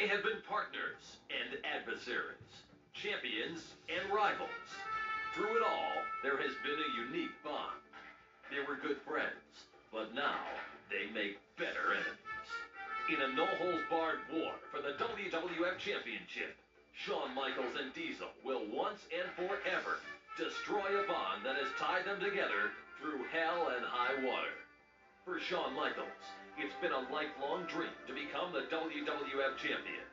They have been partners and adversaries, champions and rivals. Through it all, there has been a unique bond. They were good friends, but now they make better enemies. In a no-holds-barred war for the WWF Championship, Shawn Michaels and Diesel will once and forever destroy a bond that has tied them together through hell and high water. For Shawn Michaels, it's been a lifelong dream to become the WWF champion.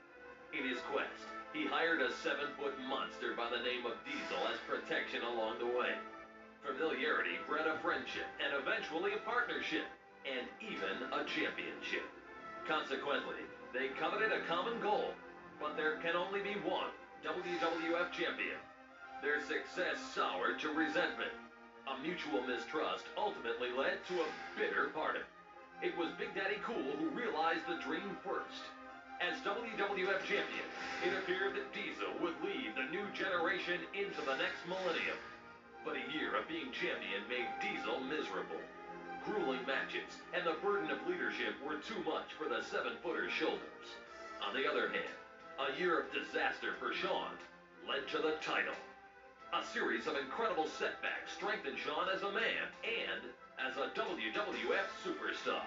In his quest, he hired a seven-foot monster by the name of Diesel as protection along the way. Familiarity bred a friendship and eventually a partnership, and even a championship. Consequently, they coveted a common goal, but there can only be one WWF champion. Their success soured to resentment. A mutual mistrust ultimately led to a bitter parting. It was Big Daddy Cool who realized the dream first. As WWF champion, it appeared that Diesel would lead the new generation into the next millennium. But a year of being champion made Diesel miserable. Grueling matches and the burden of leadership were too much for the seven-footer's shoulders. On the other hand, a year of disaster for Shawn led to the title. A series of incredible setbacks strengthened Shawn as a man and as a WWF superstar.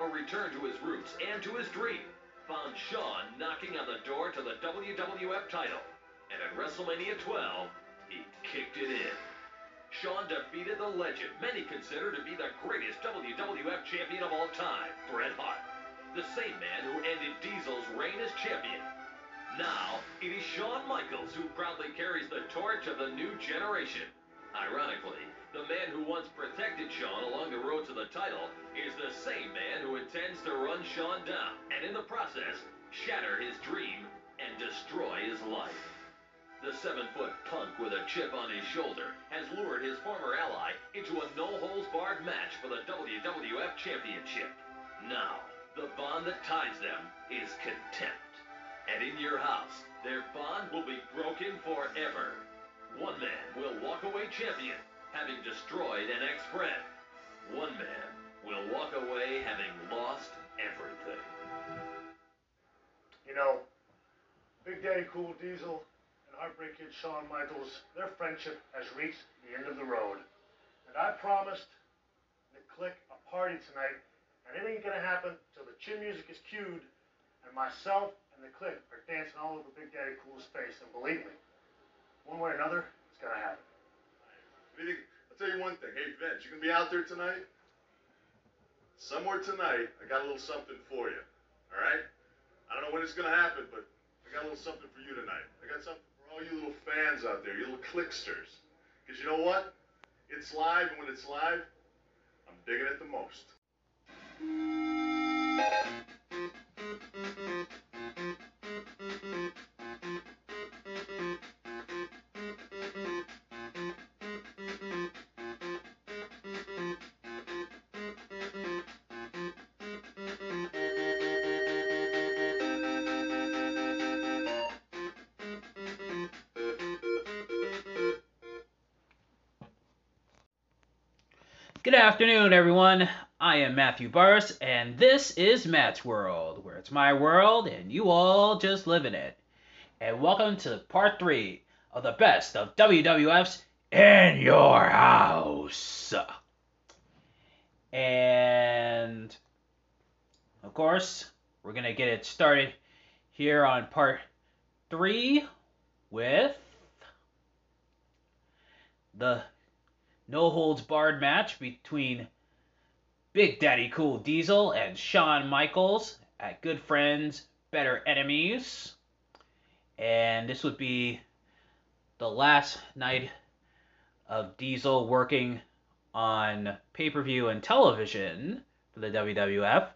A return to his roots and to his dream found Shawn knocking on the door to the WWF title. And at WrestleMania 12, he kicked it in. Shawn defeated the legend many consider to be the greatest WWF champion of all time, Bret Hart. The same man who ended Diesel's reign as champion now, it is Shawn Michaels who proudly carries the torch of the new generation. Ironically, the man who once protected Shawn along the road to the title is the same man who intends to run Shawn down and in the process shatter his dream and destroy his life. The seven-foot punk with a chip on his shoulder has lured his former ally into a no-holds-barred match for the WWF Championship. Now, the bond that ties them is contempt. And in your house, their bond will be broken forever. One man will walk away champion, having destroyed an ex-friend. One man will walk away having lost everything. You know, Big Daddy Cool Diesel and Heartbreak Kid Shawn Michaels, their friendship has reached the end of the road. And I promised the Kliq a party tonight, and it ain't gonna happen till the chin music is cued, and myself and the Kliq are dancing all over Big Daddy Cool's face, and believe me, one way or another, it's gonna happen. I'll tell you one thing. Hey, Vince, you gonna be out there tonight? Somewhere tonight, I got a little something for you. All right? I don't know when it's gonna happen, but I got a little something for you tonight. I got something for all you little fans out there, you little clicksters. Because you know what? It's live, and when it's live, I'm digging it the most. Good afternoon, everyone. I am Matthew Burris, and this is Matt's World, where it's my world and you all just live in it. And welcome to part three of the best of WWF's In Your House. And of course, we're gonna get it started here on part three with the no holds barred match between Big Daddy Cool Diesel and Shawn Michaels at Good Friends, Better Enemies. And this would be the last night of Diesel working on pay per view and television for the WWF,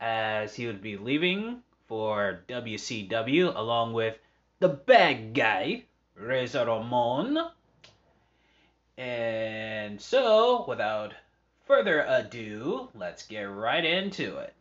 as he would be leaving for WCW along with the bad guy, Razor Ramon. And so, without further ado, let's get right into it.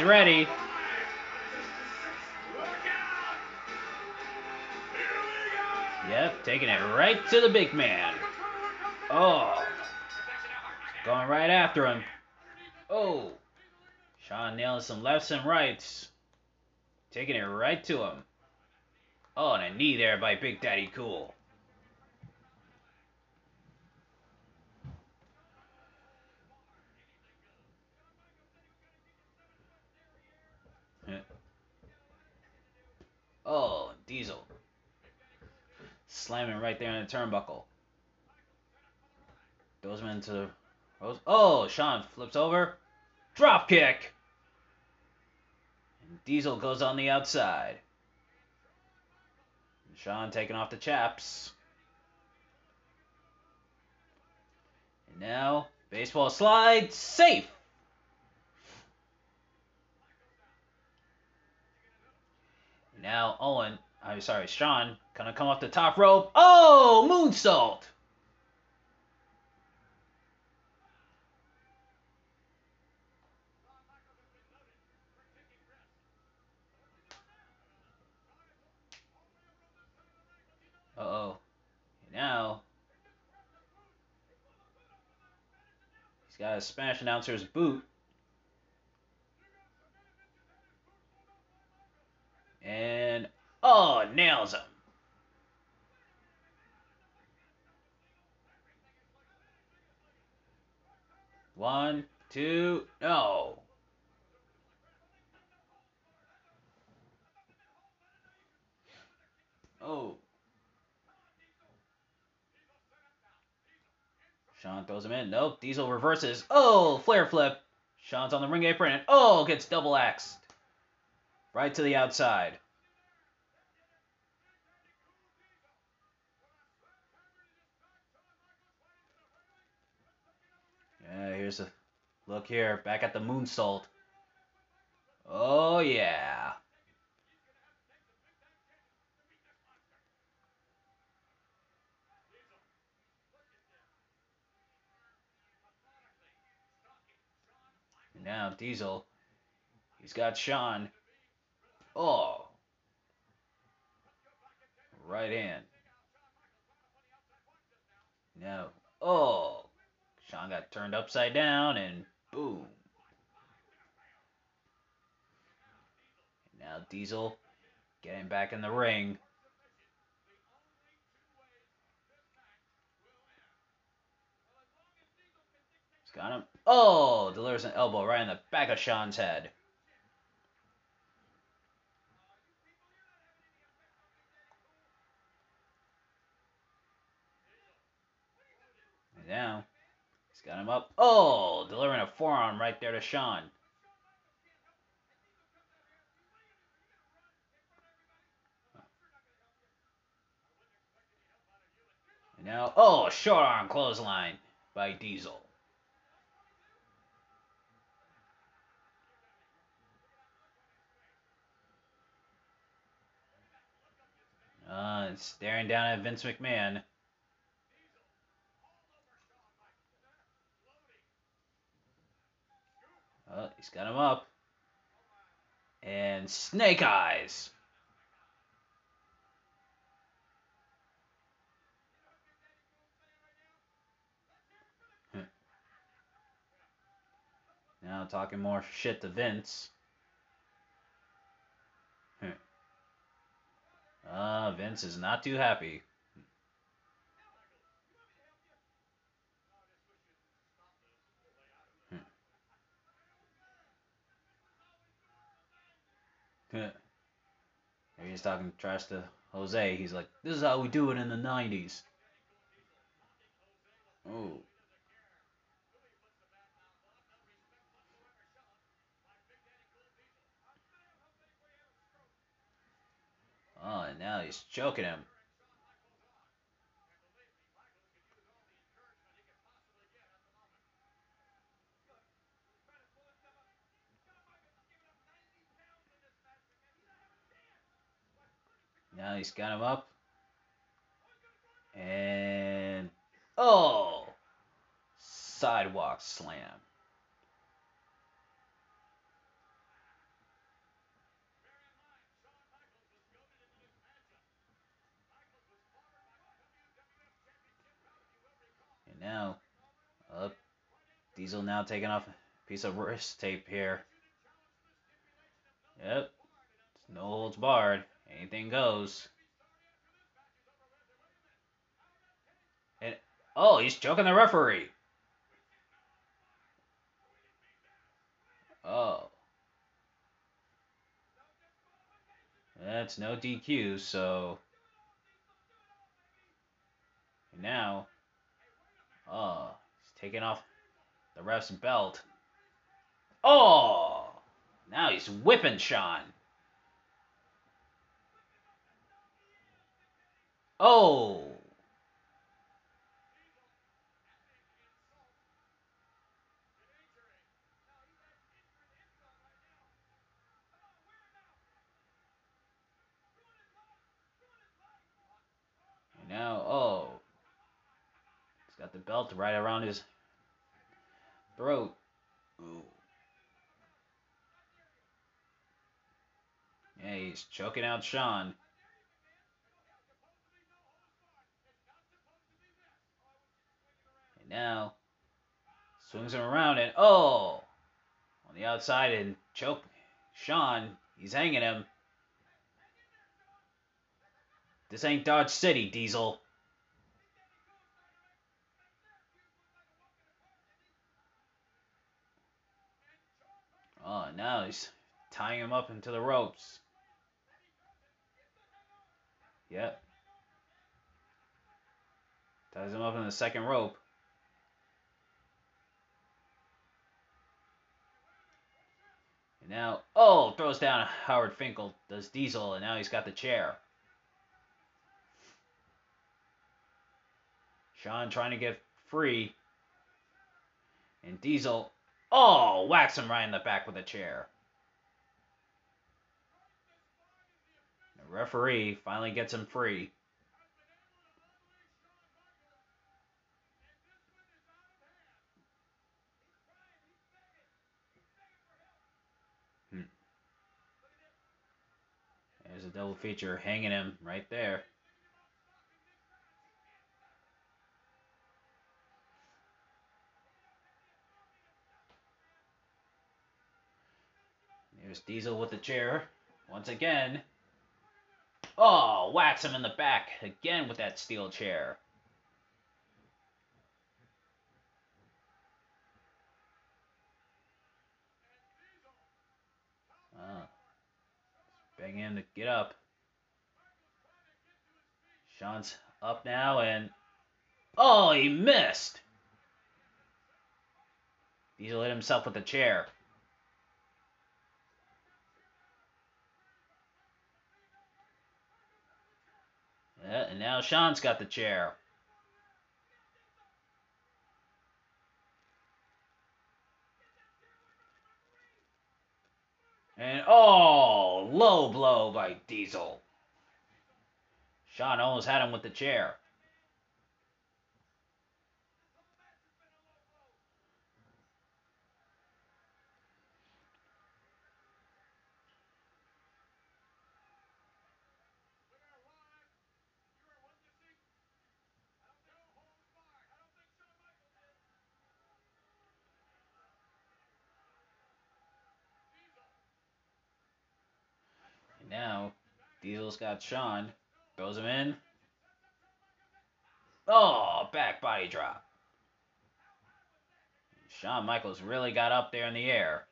he's ready. Yep, taking it right to the big man. Oh. Going right after him. Oh. Shawn nailing some lefts and rights. Taking it right to him. Oh, and a knee there by Big Daddy Cool. turnbuckle. Goes into Rose. Oh, Shawn flips over. Drop kick. And Diesel goes on the outside. And Shawn taking off the chaps. And now, baseball slide. Safe. Now Owen I'm sorry, Shawn, gonna come off the top rope. Oh, moonsault! Uh-oh. Now... He's got a Spanish announcer's boot. And Oh, nails him. One, two, no. Oh. Shawn throws him in. Nope. Diesel reverses. Oh, Flair flip. Shawn's on the ring apron. And oh, gets double axed. Right to the outside. Uh, here's a look here, back at the moonsault. Oh yeah. Now Diesel, he's got Shawn. Oh, right hand. Now, oh, Shawn got turned upside down and boom. Now Diesel getting back in the ring. He's got him. Oh, delivers an elbow right in the back of Shawn's head. Now, got him up. Oh, delivering a forearm right there to Shawn. And now, oh, short arm clothesline by Diesel. Uh, staring down at Vince McMahon. Oh, he's got him up. And Snake Eyes. Now talking more shit to Vince. Uh, Vince is not too happy. Maybe he's talking trash to Jose. He's like, this is how we do it in the 90s. Oh. Oh, and now he's choking him. Now he's got him up. And oh, sidewalk slam. And now, up. Diesel now taking off a piece of wrist tape here. Yep. No holds barred. Anything goes. And oh, he's choking the referee. Oh. That's no DQ, so now oh, he's taking off the ref's belt. Oh! Now he's whipping Shawn. Oh! Now, oh. He's got the belt right around his throat. Ooh. Yeah, he's choking out Shawn. Now, swings him around and oh! On the outside and choke Shawn. He's hanging him. This ain't Dodge City, Diesel. Oh, now he's tying him up into the ropes. Yep. Ties him up in the second rope. Now, oh, throws down Howard Finkel, does Diesel, and now he's got the chair. Shawn trying to get free. And Diesel, oh, whacks him right in the back with a chair. The referee finally gets him free. There's a double feature hanging him right there. There's Diesel with the chair. Once again. Oh, whacks him in the back again with that steel chair. Oh. Begging him to get up. Shawn's up now and. Oh, he missed! Diesel hit himself with the chair. Yeah, and now Shawn's got the chair. And oh, low blow by Diesel. Shawn almost had him with the chair. And now, Diesel's got Shawn. Throws him in. Oh, back body drop. Shawn Michaels really got up there in the air.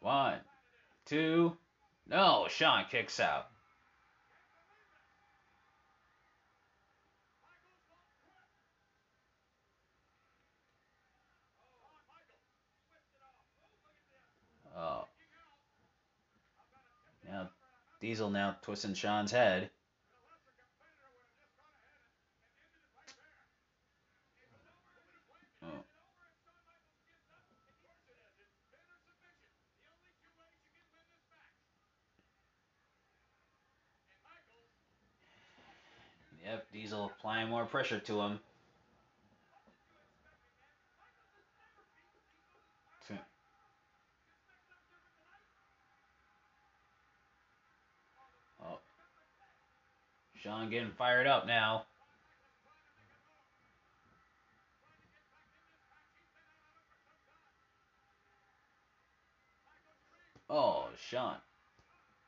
One, two, no, Shawn kicks out. Oh. Now, Diesel now twisting Shawn's head. Oh. Yep, Diesel applying more pressure to him. Oh. Shawn getting fired up now. Oh, Shawn.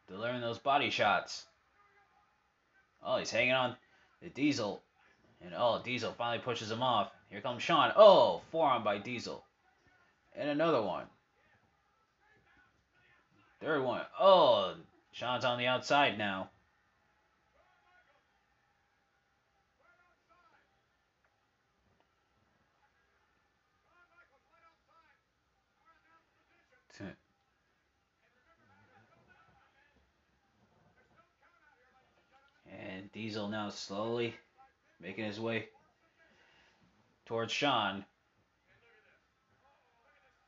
Delivering those body shots. Oh, he's hanging on the Diesel. And oh, Diesel finally pushes him off. Here comes Shawn. Oh, forearm by Diesel. And another one. Third one. Oh, Shawn's on the outside now. And Diesel now slowly making his way towards Shawn.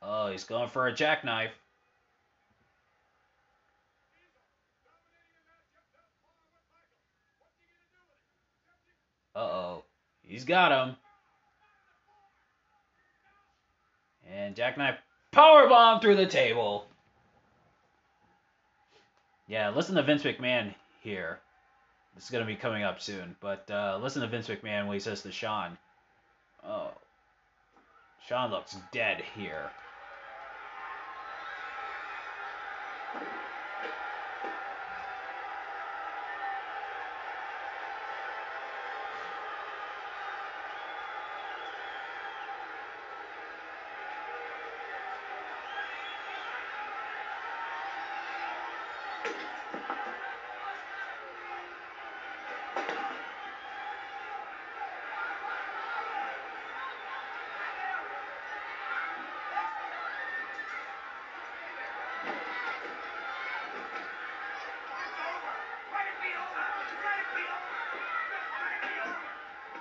Oh, he's going for a jackknife. Uh-oh. He's got him. And jackknife powerbomb through the table. Yeah, listen to Vince McMahon here. This is going to be coming up soon. But uh, listen to Vince McMahon when he says to Shawn, Oh, Shawn looks dead here.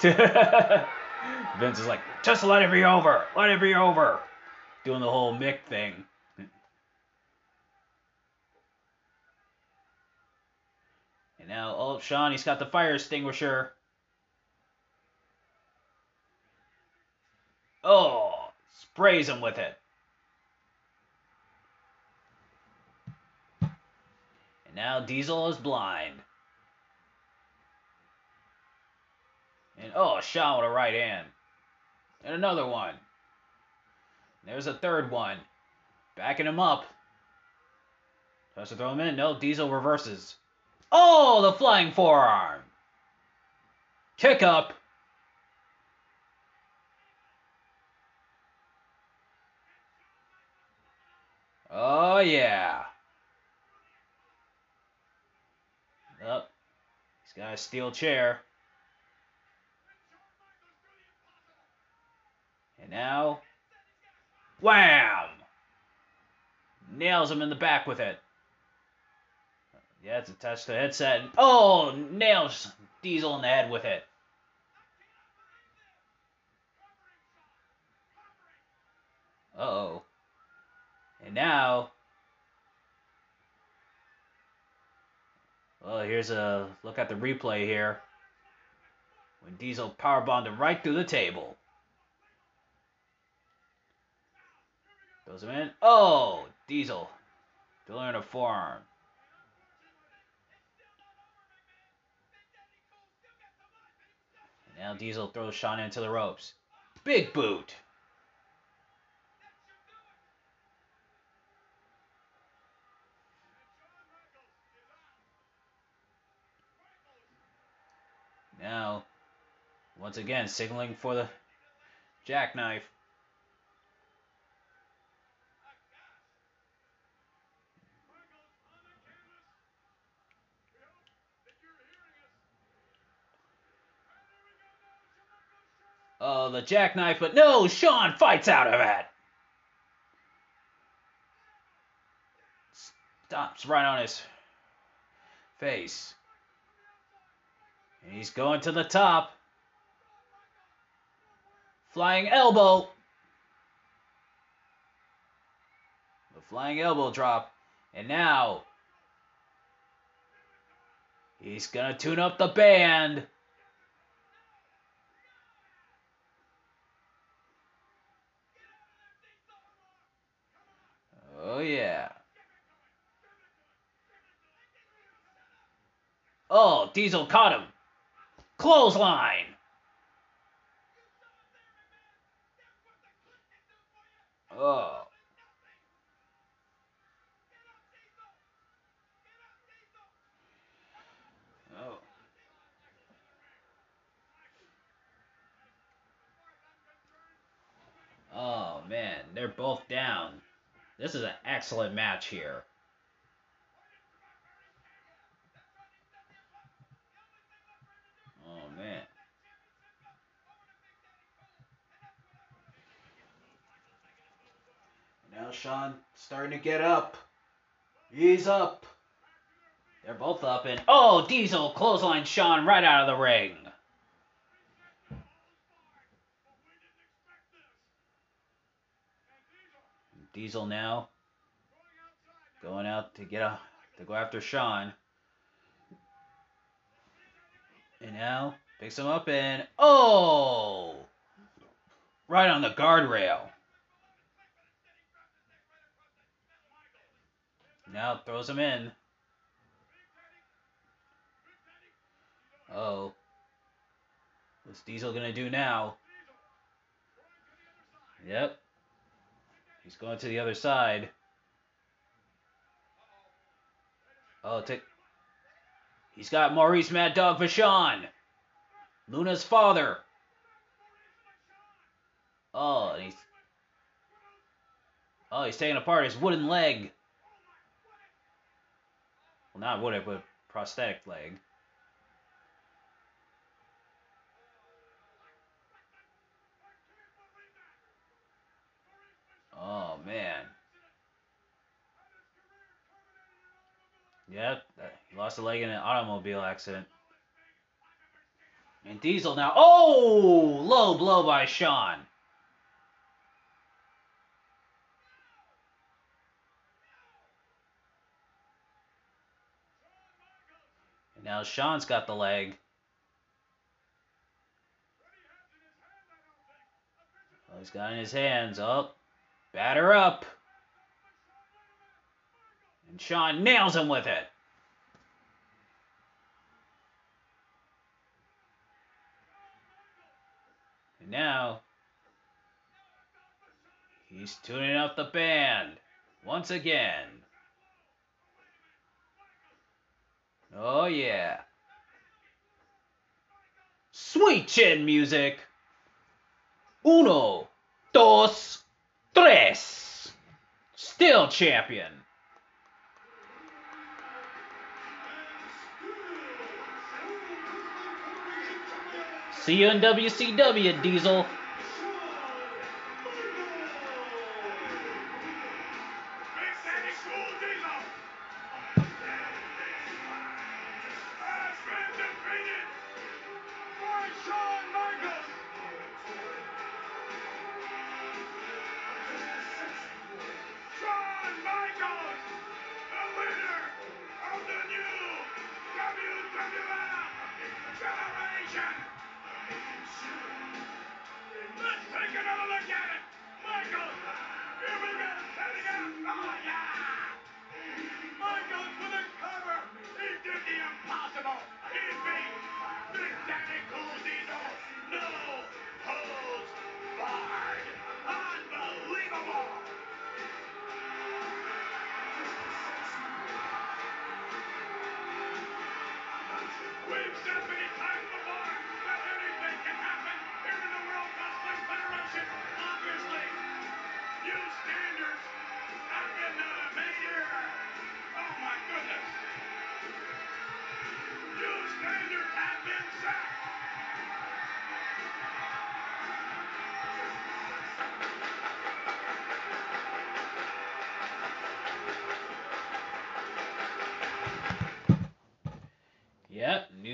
Vince is like, just let it be over. Let it be over. Doing the whole Mick thing. And now, oh, Shawn, he's got the fire extinguisher. Oh, sprays him with it. And now Diesel is blind. And oh, Shawn with a right hand. And another one. There's a third one. Backing him up. Tries to throw him in. No, Diesel reverses. Oh, the flying forearm. Kick up. Oh, yeah. Up. He's got a steel chair. Now, wham! Nails him in the back with it. Yeah, it's attached to the headset. Oh, nails Diesel in the head with it. Uh oh. And now, well, here's a look at the replay here. When Diesel powerbombed him right through the table. Throws him in. Oh, Diesel. Delivering a forearm. Now Diesel throws Shawn into the ropes. Big boot. Now, once again, signaling for the jackknife. Oh, the jackknife, but no, Shawn fights out of it. Stops right on his face. And he's going to the top. Flying elbow. The flying elbow drop. And now he's going to tune up the band. Oh, yeah. Oh, Diesel caught him. Clothesline. Oh. Oh. Oh man, they're both down. This is an excellent match here. Oh man. Now Shawn starting to get up. He's up. They're both up and oh Diesel clothesline Shawn right out of the ring. Diesel now going out to get a to go after Shawn. And now picks him up and oh, right on the guardrail. Now throws him in. Oh, what's Diesel gonna do now? Yep, he's going to the other side. Oh, take. He's got Maurice Mad Dog Vachon. Luna's father. Oh, he's. Oh, he's taking apart his wooden leg. Well, not wooden, but prosthetic leg. Oh, man. Yep, uh, he lost a leg in an automobile accident. And Diesel now. Oh! Low blow by Shawn. And now Shawn's got the leg. Oh, he's got in his hands. Up. Oh, batter up. And Shawn nails him with it. And now he's tuning up the band once again. Oh, yeah. Sweet chin music. Uno, dos, tres. Still champion. See you in WCW, Diesel.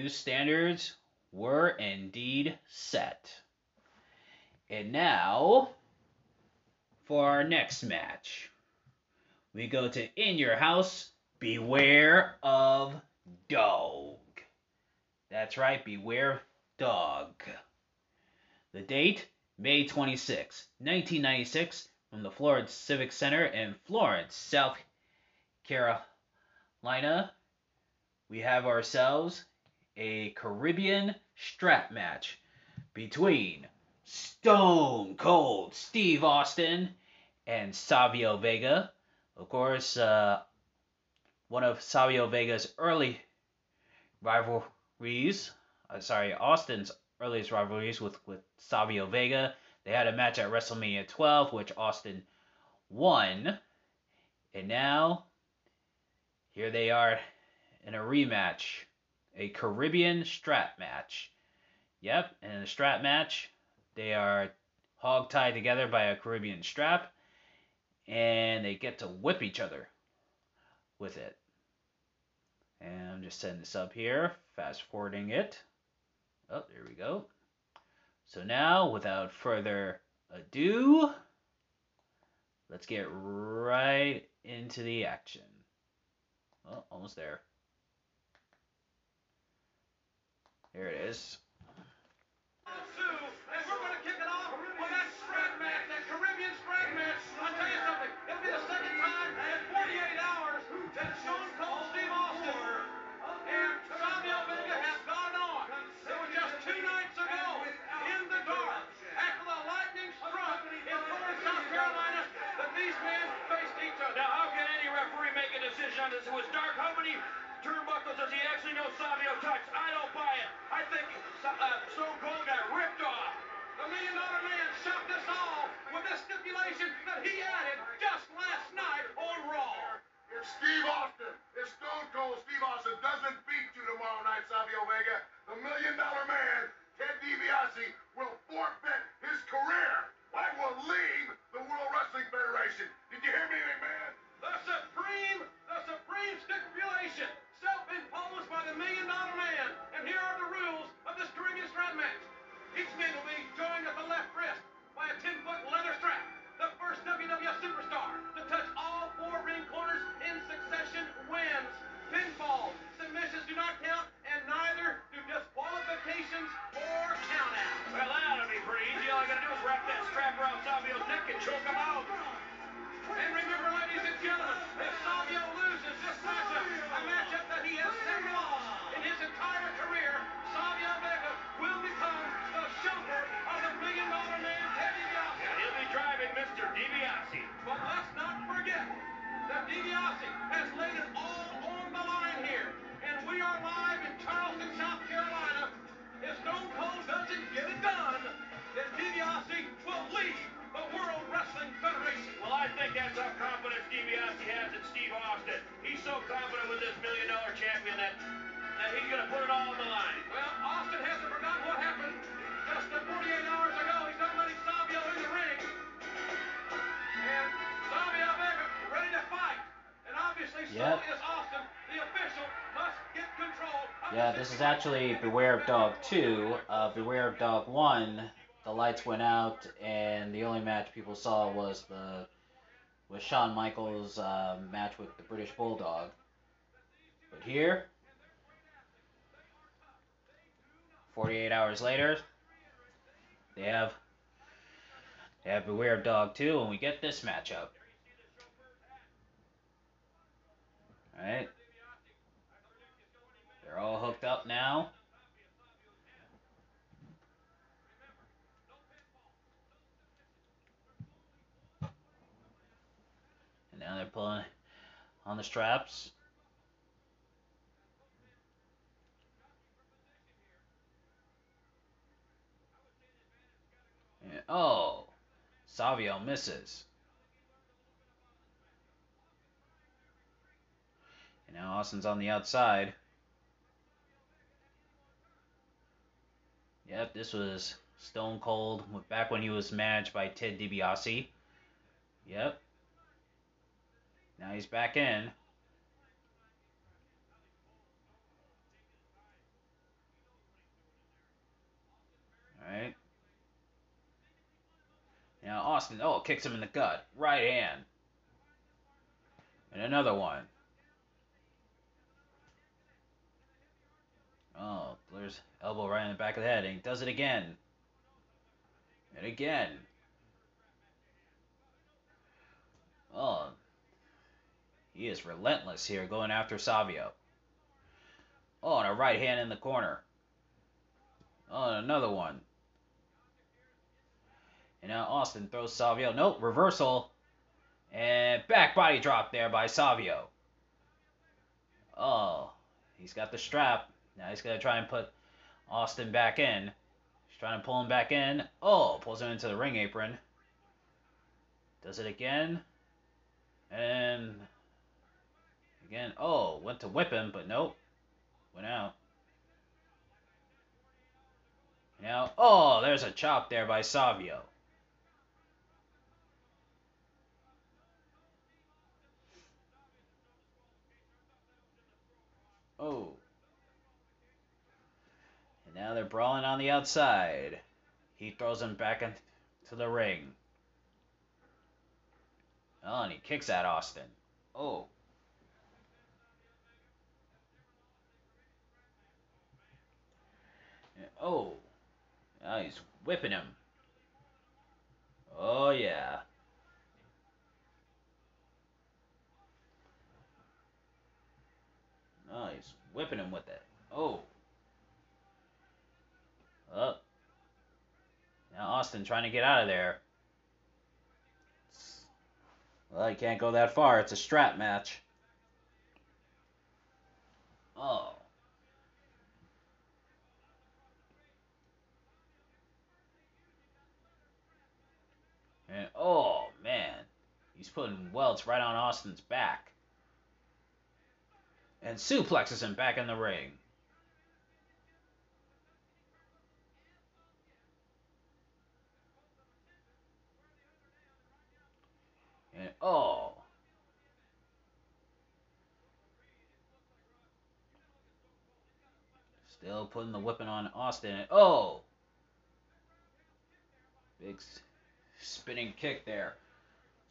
Standards were indeed set. And now, for our next match, we go to In Your House, Beware of Dog. That's right, Beware Dog. The date, May 26, 1996, from the Florence Civic Center in Florence, South Carolina we have ourselves a Caribbean strap match between Stone Cold Steve Austin and Savio Vega. Of course, uh, one of Savio Vega's early rivalries, uh, sorry, Austin's earliest rivalries with, with Savio Vega. They had a match at WrestleMania 12, which Austin won. And now, here they are in a rematch, a Caribbean strap match. Yep, and in a strap match, they are hog tied together by a Caribbean strap, and they get to whip each other with it. And I'm just setting this up here, fast forwarding it. Oh, there we go. So now, without further ado, let's get right into the action. Oh, almost there. Here it is. And we're going to kick it off with that strap match, that Caribbean strap match. I'll tell you something, it'll be the second time in 48 hours that Stone Cold Steve Austin and Savio Vega have gone on. It was just two nights ago in the dark after the lightning struck in Florence, South Carolina that these men faced each other. Now, how can any referee make a decision on this? It was dark. How many turnbuckles does he actually know Savio touched? I don't. I think uh, Stone Cold got ripped off. The Million Dollar Man shocked us all with this stipulation that he added just last night on Raw. If Steve Austin, if Stone Cold Steve Austin doesn't beat you tomorrow night, Savio Vega, the Million Dollar Man, Ted DiBiase, will forfeit his career. I will leave the World Wrestling Federation. Did you hear me, this is actually Beware of Dog 2. Uh, Beware of Dog 1, the lights went out, and the only match people saw was the was Shawn Michaels' uh, match with the British Bulldog. But here, 48 hours later, they have they have Beware of Dog 2, and we get this matchup. Alright. They're all hooked up now. And now they're pulling on the straps. And- oh, Savio misses. And now Austin's on the outside. Yep, this was Stone Cold back when he was managed by Ted DiBiase. Yep. Now he's back in. Alright. Now Austin, oh, kicks him in the gut. Right hand. And another one. Oh, there's elbow right in the back of the head, and he does it again. And again. Oh, he is relentless here, going after Savio. Oh, and a right hand in the corner. Oh, another one. And now Austin throws Savio. Nope, reversal. And back body drop there by Savio. Oh, he's got the strap. Now he's to try and put Austin back in. He's trying to pull him back in. Oh, pulls him into the ring apron. Does it again. And again. Oh, went to whip him, but nope. Went out. Now, oh, there's a chop there by Savio. Oh. Now they're brawling on the outside. He throws him back into the ring. Oh, and he kicks at Austin. Oh. And- Oh. He's whipping him. Oh, yeah. Oh, he's whipping him with it. Oh. Up. Now Austin trying to get out of there. Well, he can't go that far. It's a strap match. Oh. And oh man, he's putting welts right on Austin's back. And suplexes him back in the ring. And oh. Still putting the whipping on Austin. And, oh. Big spinning kick there.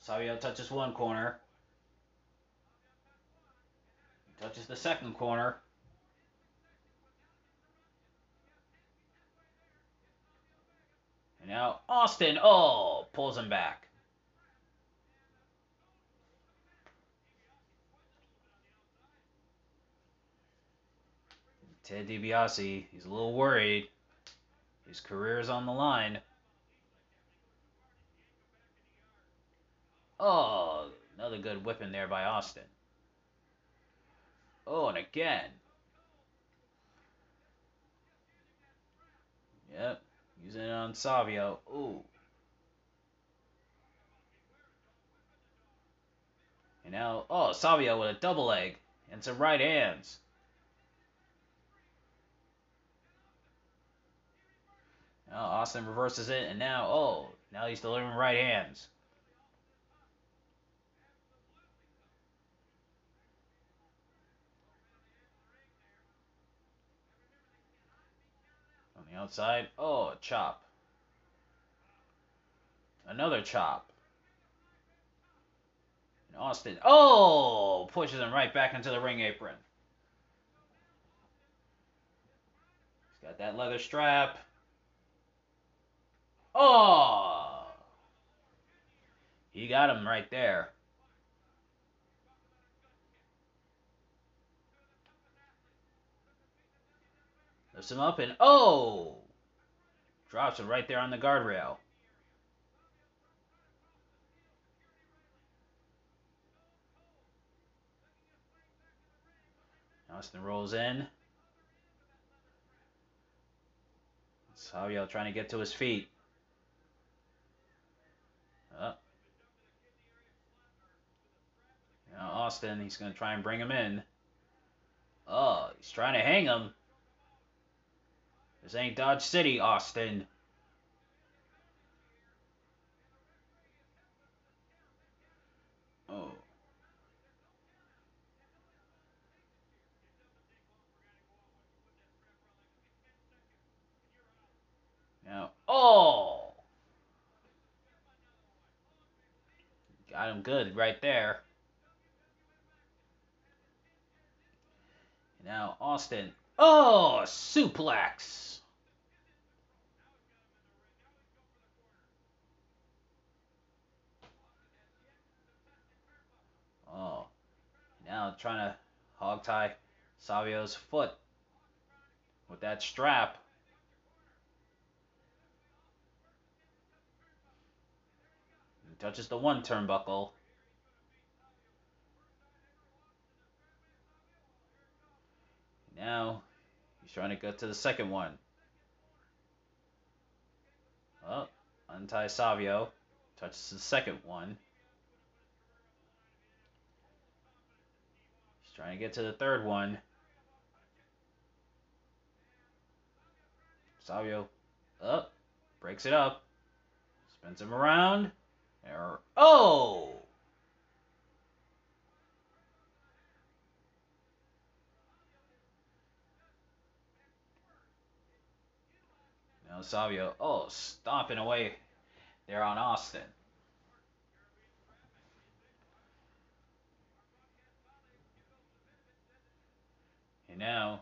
Savio touches one corner. He touches the second corner. And now Austin, oh, pulls him back. Ted DiBiase, he's a little worried. His career is on the line. Oh, another good whipping there by Austin. Oh, and again. Yep, using it on Savio. Ooh. And now, oh, Savio with a double leg and some right hands. Now Austin reverses it, and now, oh, now he's delivering right hands. On the outside, oh, chop. Another chop. And Austin, oh, pushes him right back into the ring apron. He's got that leather strap. Oh! He got him right there. Lifts him up and oh! Drops him right there on the guardrail. Austin rolls in. Savio trying to get to his feet. Oh. Now Austin, he's going to try and bring him in. Oh, he's trying to hang him. This ain't Dodge City, Austin. Oh. Now, oh! Got him good right there. Now, Austin. Oh, suplex. Oh, now trying to hog tie Savio's foot with that strap. Touches the one turnbuckle. Now he's trying to get to the second one. Oh, untie Savio. Touches the second one. He's trying to get to the third one. Savio up, breaks it up, spins him around. Error. Oh! Now Savio, oh, stomping away there on Austin. And now,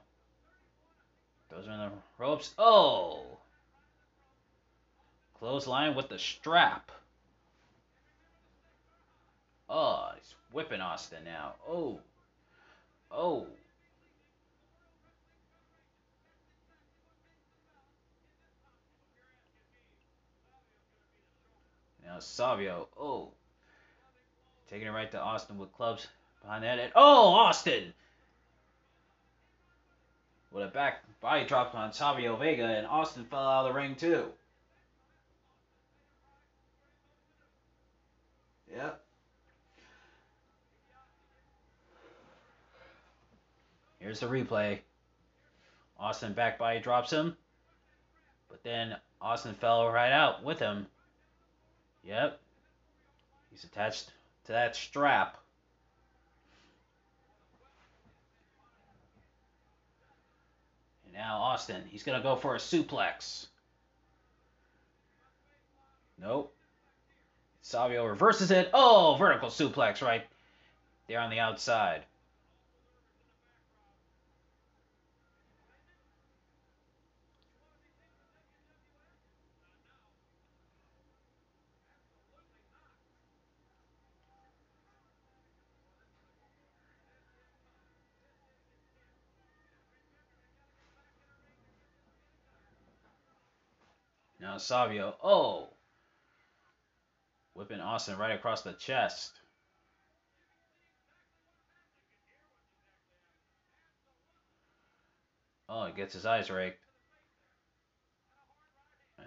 those are the ropes. Oh! Clothesline with the strap. Oh, he's whipping Austin now. Oh. Oh. Now Savio. Oh. Taking it right to Austin with clubs behind that. Oh, Austin! With a back body drop on Savio Vega, and Austin fell out of the ring too. Yep. Here's the replay. Austin back by drops him. But then Austin fell right out with him. Yep. He's attached to that strap. And now Austin, he's going to go for a suplex. Nope. Savio reverses it. Oh, vertical suplex right there on the outside. Now Savio. Oh! Whipping Austin right across the chest. Oh, he gets his eyes raked.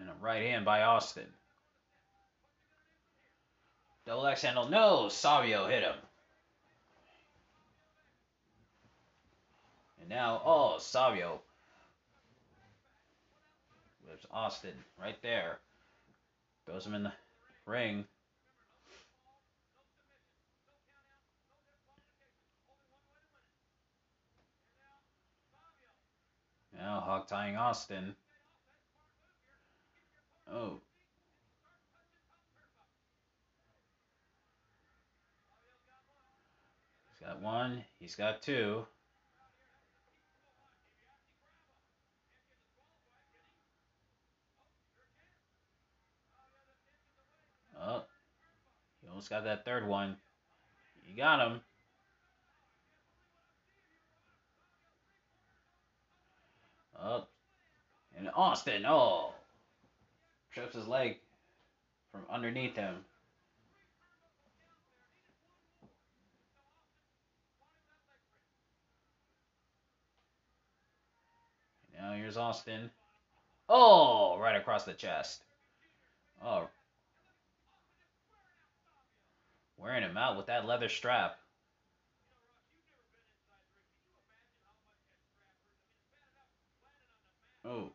And a right hand by Austin. Double axe handle. No! Savio hit him. And now, oh, Savio. There's Austin right there. Throws him in the ring. Now hog tying Austin. Oh. He's got one. He's got two. Oh. He almost got that third one. You got him. Up. And Austin, oh. Trips his leg from underneath him. Now here's Austin. Oh, right across the chest. Oh. Wearing him out with that leather strap. Oh.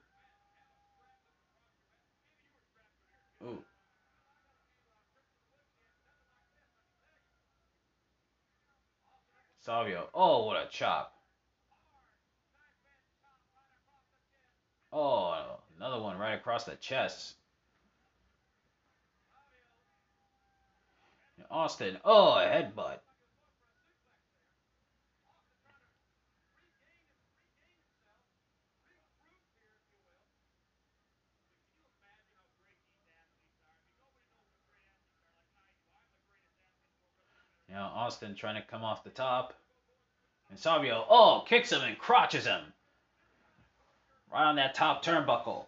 Oh. Savio. Oh, what a chop. Oh, another one right across the chest. Austin. Oh, a headbutt. Now Austin trying to come off the top. And Savio, oh, kicks him and crotches him. Right on that top turnbuckle.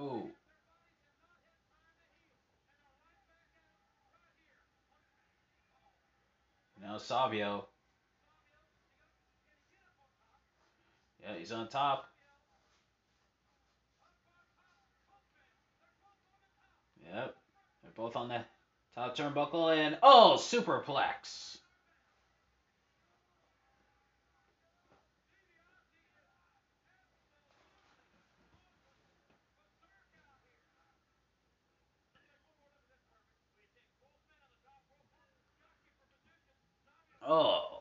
Oh. Now Savio. Yeah, he's on top. Yep. They're both on the top turnbuckle and oh, superplex. Oh.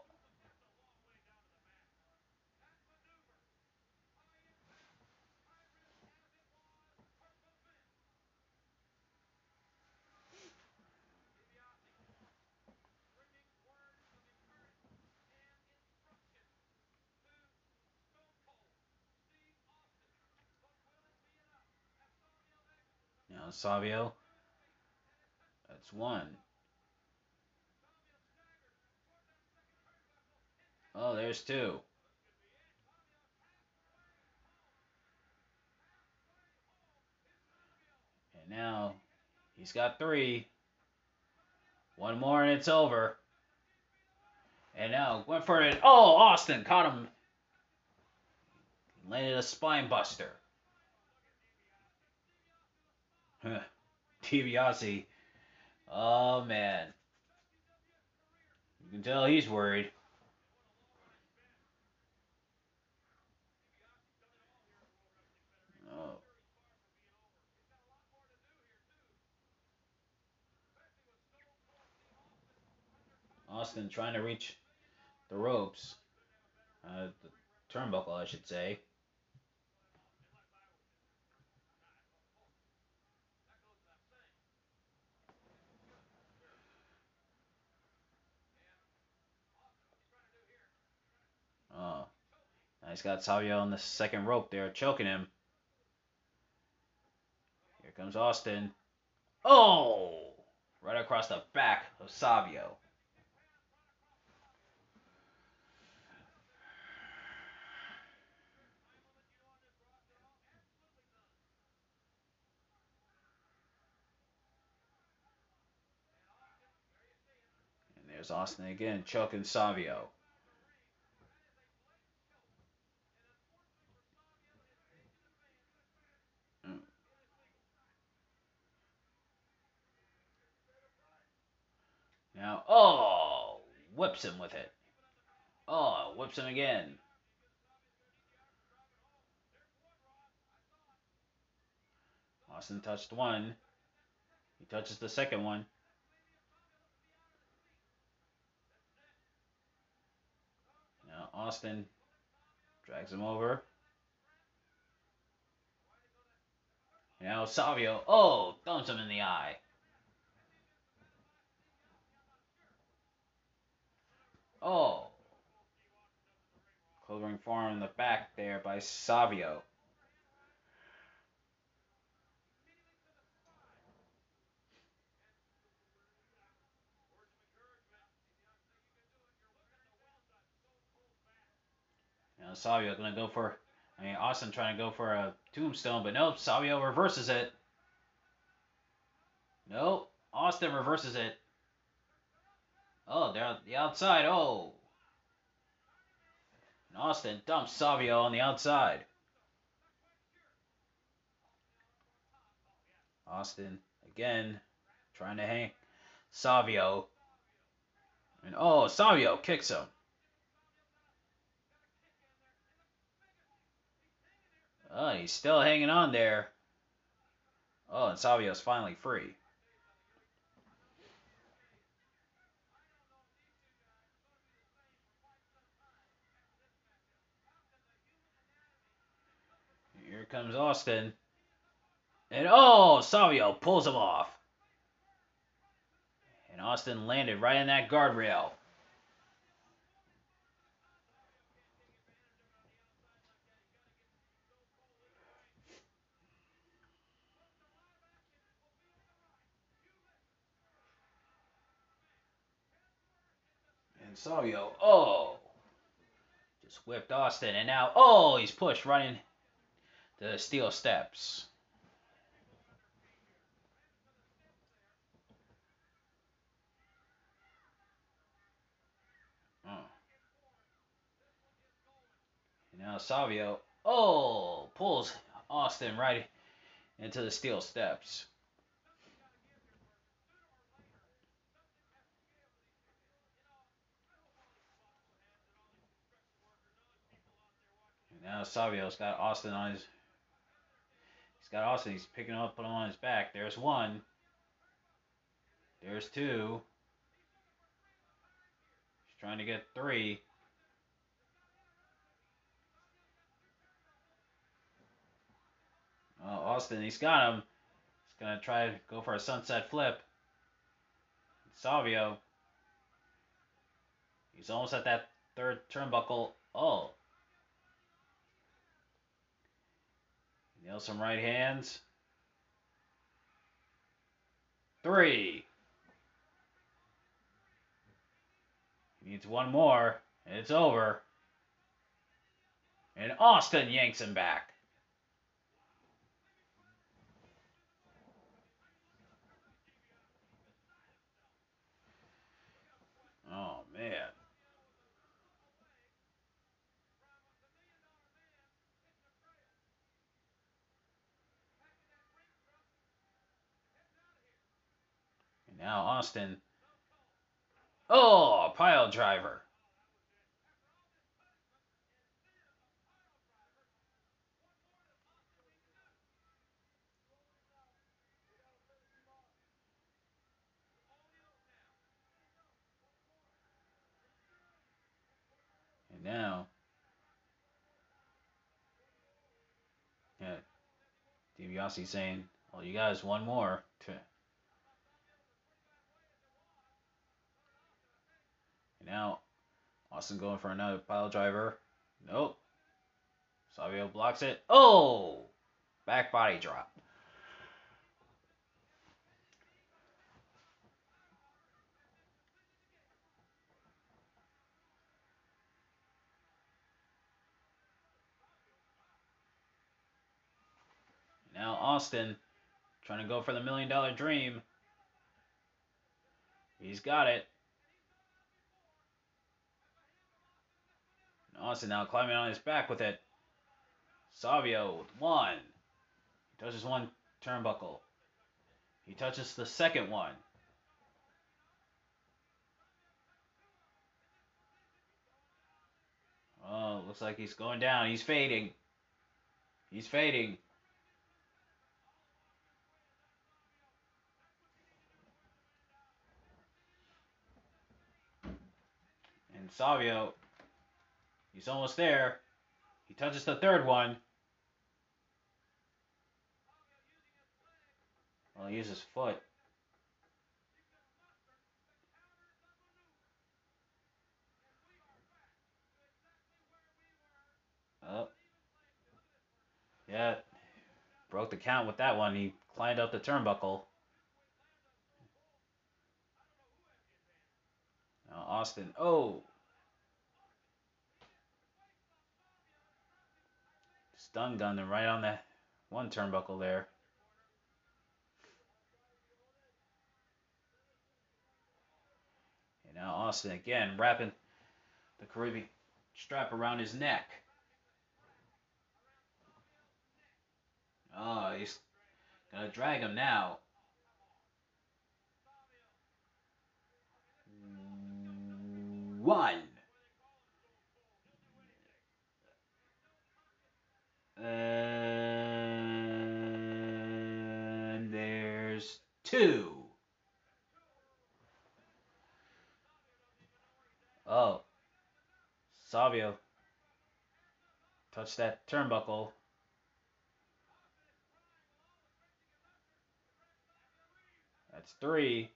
Savio. That's one. Oh, there's two. And now he's got three. One more and it's over. And now went for it. Oh, Austin caught him. Landed a spine buster. DiBiase. Oh man. You can tell he's worried. Oh. Austin trying to reach the ropes. Uh, the turnbuckle, I should say. Oh. He's got Savio on the second rope there, choking him. Here comes Austin. Oh! Right across the back of Savio. There's Austin again, choking Savio. Mm. Now, oh, whips him with it. Oh, whips him again. Austin touched one. He touches the second one. Now Austin drags him over. Now Savio, oh, thumps him in the eye. Oh. Clothering forearm in the back there by Savio. Now Savio gonna go for, I mean Austin trying to go for a tombstone, but nope, Savio reverses it. Nope, Austin reverses it. Oh, they're on the outside. Oh. And Austin dumps Savio on the outside. Austin again trying to hang Savio. And oh, Savio kicks him. Oh, he's still hanging on there. Oh, and Savio's finally free. Here comes Austin. And oh, Savio pulls him off. And Austin landed right in that guardrail. And Savio, oh, just whipped Austin. And now, oh, he's pushed into the steel steps. Oh. And now Savio, oh, pulls Austin right into the steel steps. Now Savio's got Austin on his. He's got Austin. He's picking him up, putting him on his back. There's one. There's two. He's trying to get three. Oh, Austin, he's got him. He's gonna try to go for a sunset flip. Savio. He's almost at that third turnbuckle. Oh. Nails some right hands. Three. He needs one more, and it's over. And Austin yanks him back. Oh, man. Now Austin. Oh, pile driver. And now, yeah, DiBiase saying, "Oh, you guys, one more to." And now, Austin going for another pile driver. Nope. Savio blocks it. Oh, back body drop. Now Austin trying to go for the million dollar dream. He's got it. Austin now climbing on his back with it. Savio with one. He touches one turnbuckle. He touches the second one. Oh, looks like he's going down. He's fading. He's fading. And Savio, he's almost there. He touches the third one. Well, he uses his foot. Oh. Yeah. Broke the count with that one. He climbed up the turnbuckle. Now Austin. Oh. Stun gunning right on that one turnbuckle there. And now Austin again wrapping the Caribbean strap around his neck. Oh, he's gonna drag him now. One. And there's two. Oh. Savio. Touch that turnbuckle. That's three.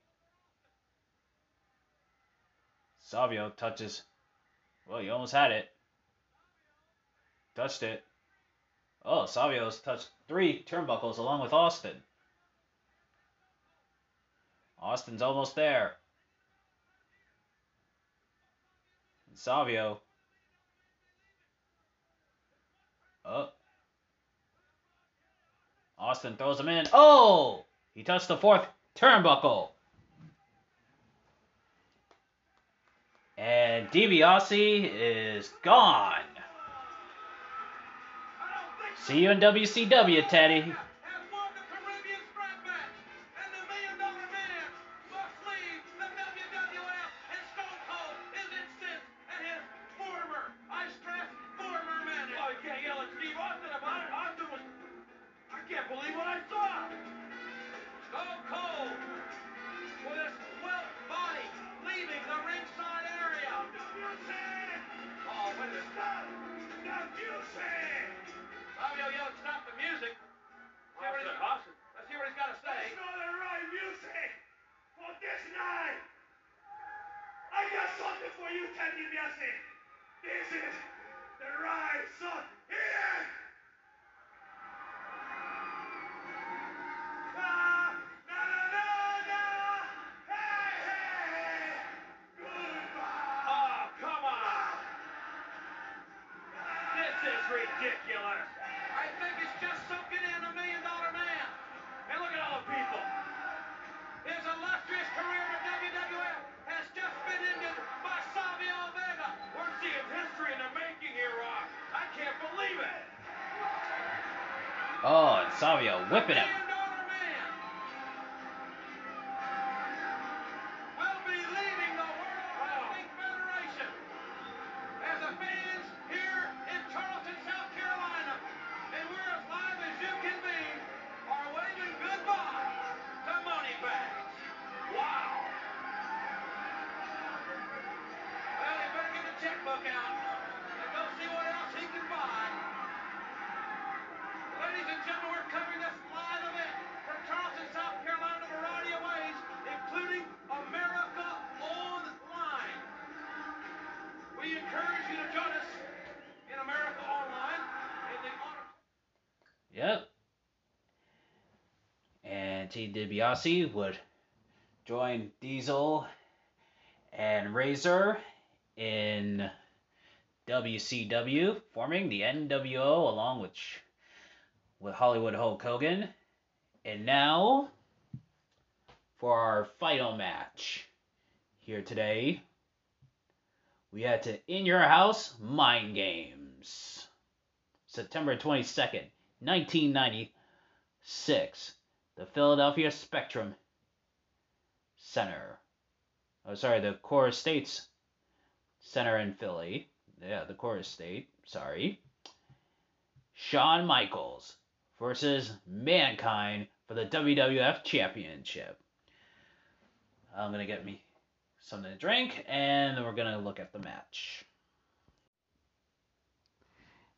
Savio touches. Well, you almost had it. Touched it. Oh, Savio's touched three turnbuckles along with Austin. Austin's almost there. And Savio. Oh. Austin throws him in. Oh! He touched the fourth turnbuckle. And DiBiase is gone. See you in WCW, Teddy. Get the fans here in Charleston, South Carolina, and we're as live as you can be, are waving goodbye to Moneybags. Wow! Well, they're back in the checkbook out gentlemen, we're covering this live event from Charleston, South Carolina, in a variety of ways, including America Online. We encourage you to join us in America Online in the. Yep. And T. DiBiase would join Diesel and Razor in WCW, forming the NWO along with with Hollywood Hulk Hogan. And now for our final match here today, we had to In Your House Mind Games. September 22nd, 1996. The Philadelphia Spectrum Center. Oh, sorry, the CoreStates Center in Philly. Yeah, the Core Estate. Sorry. Shawn Michaels versus Mankind for the WWF Championship. I'm going to get me something to drink, and then we're going to look at the match.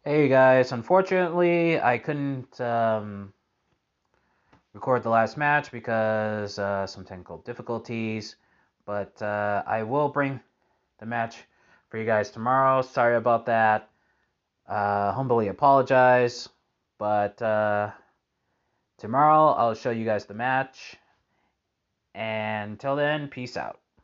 Hey guys, unfortunately, I couldn't um, record the last match because uh, some technical difficulties, but uh, I will bring the match for you guys tomorrow. Sorry about that. Uh, humbly apologize, but uh, tomorrow I'll show you guys the match. And until then, peace out.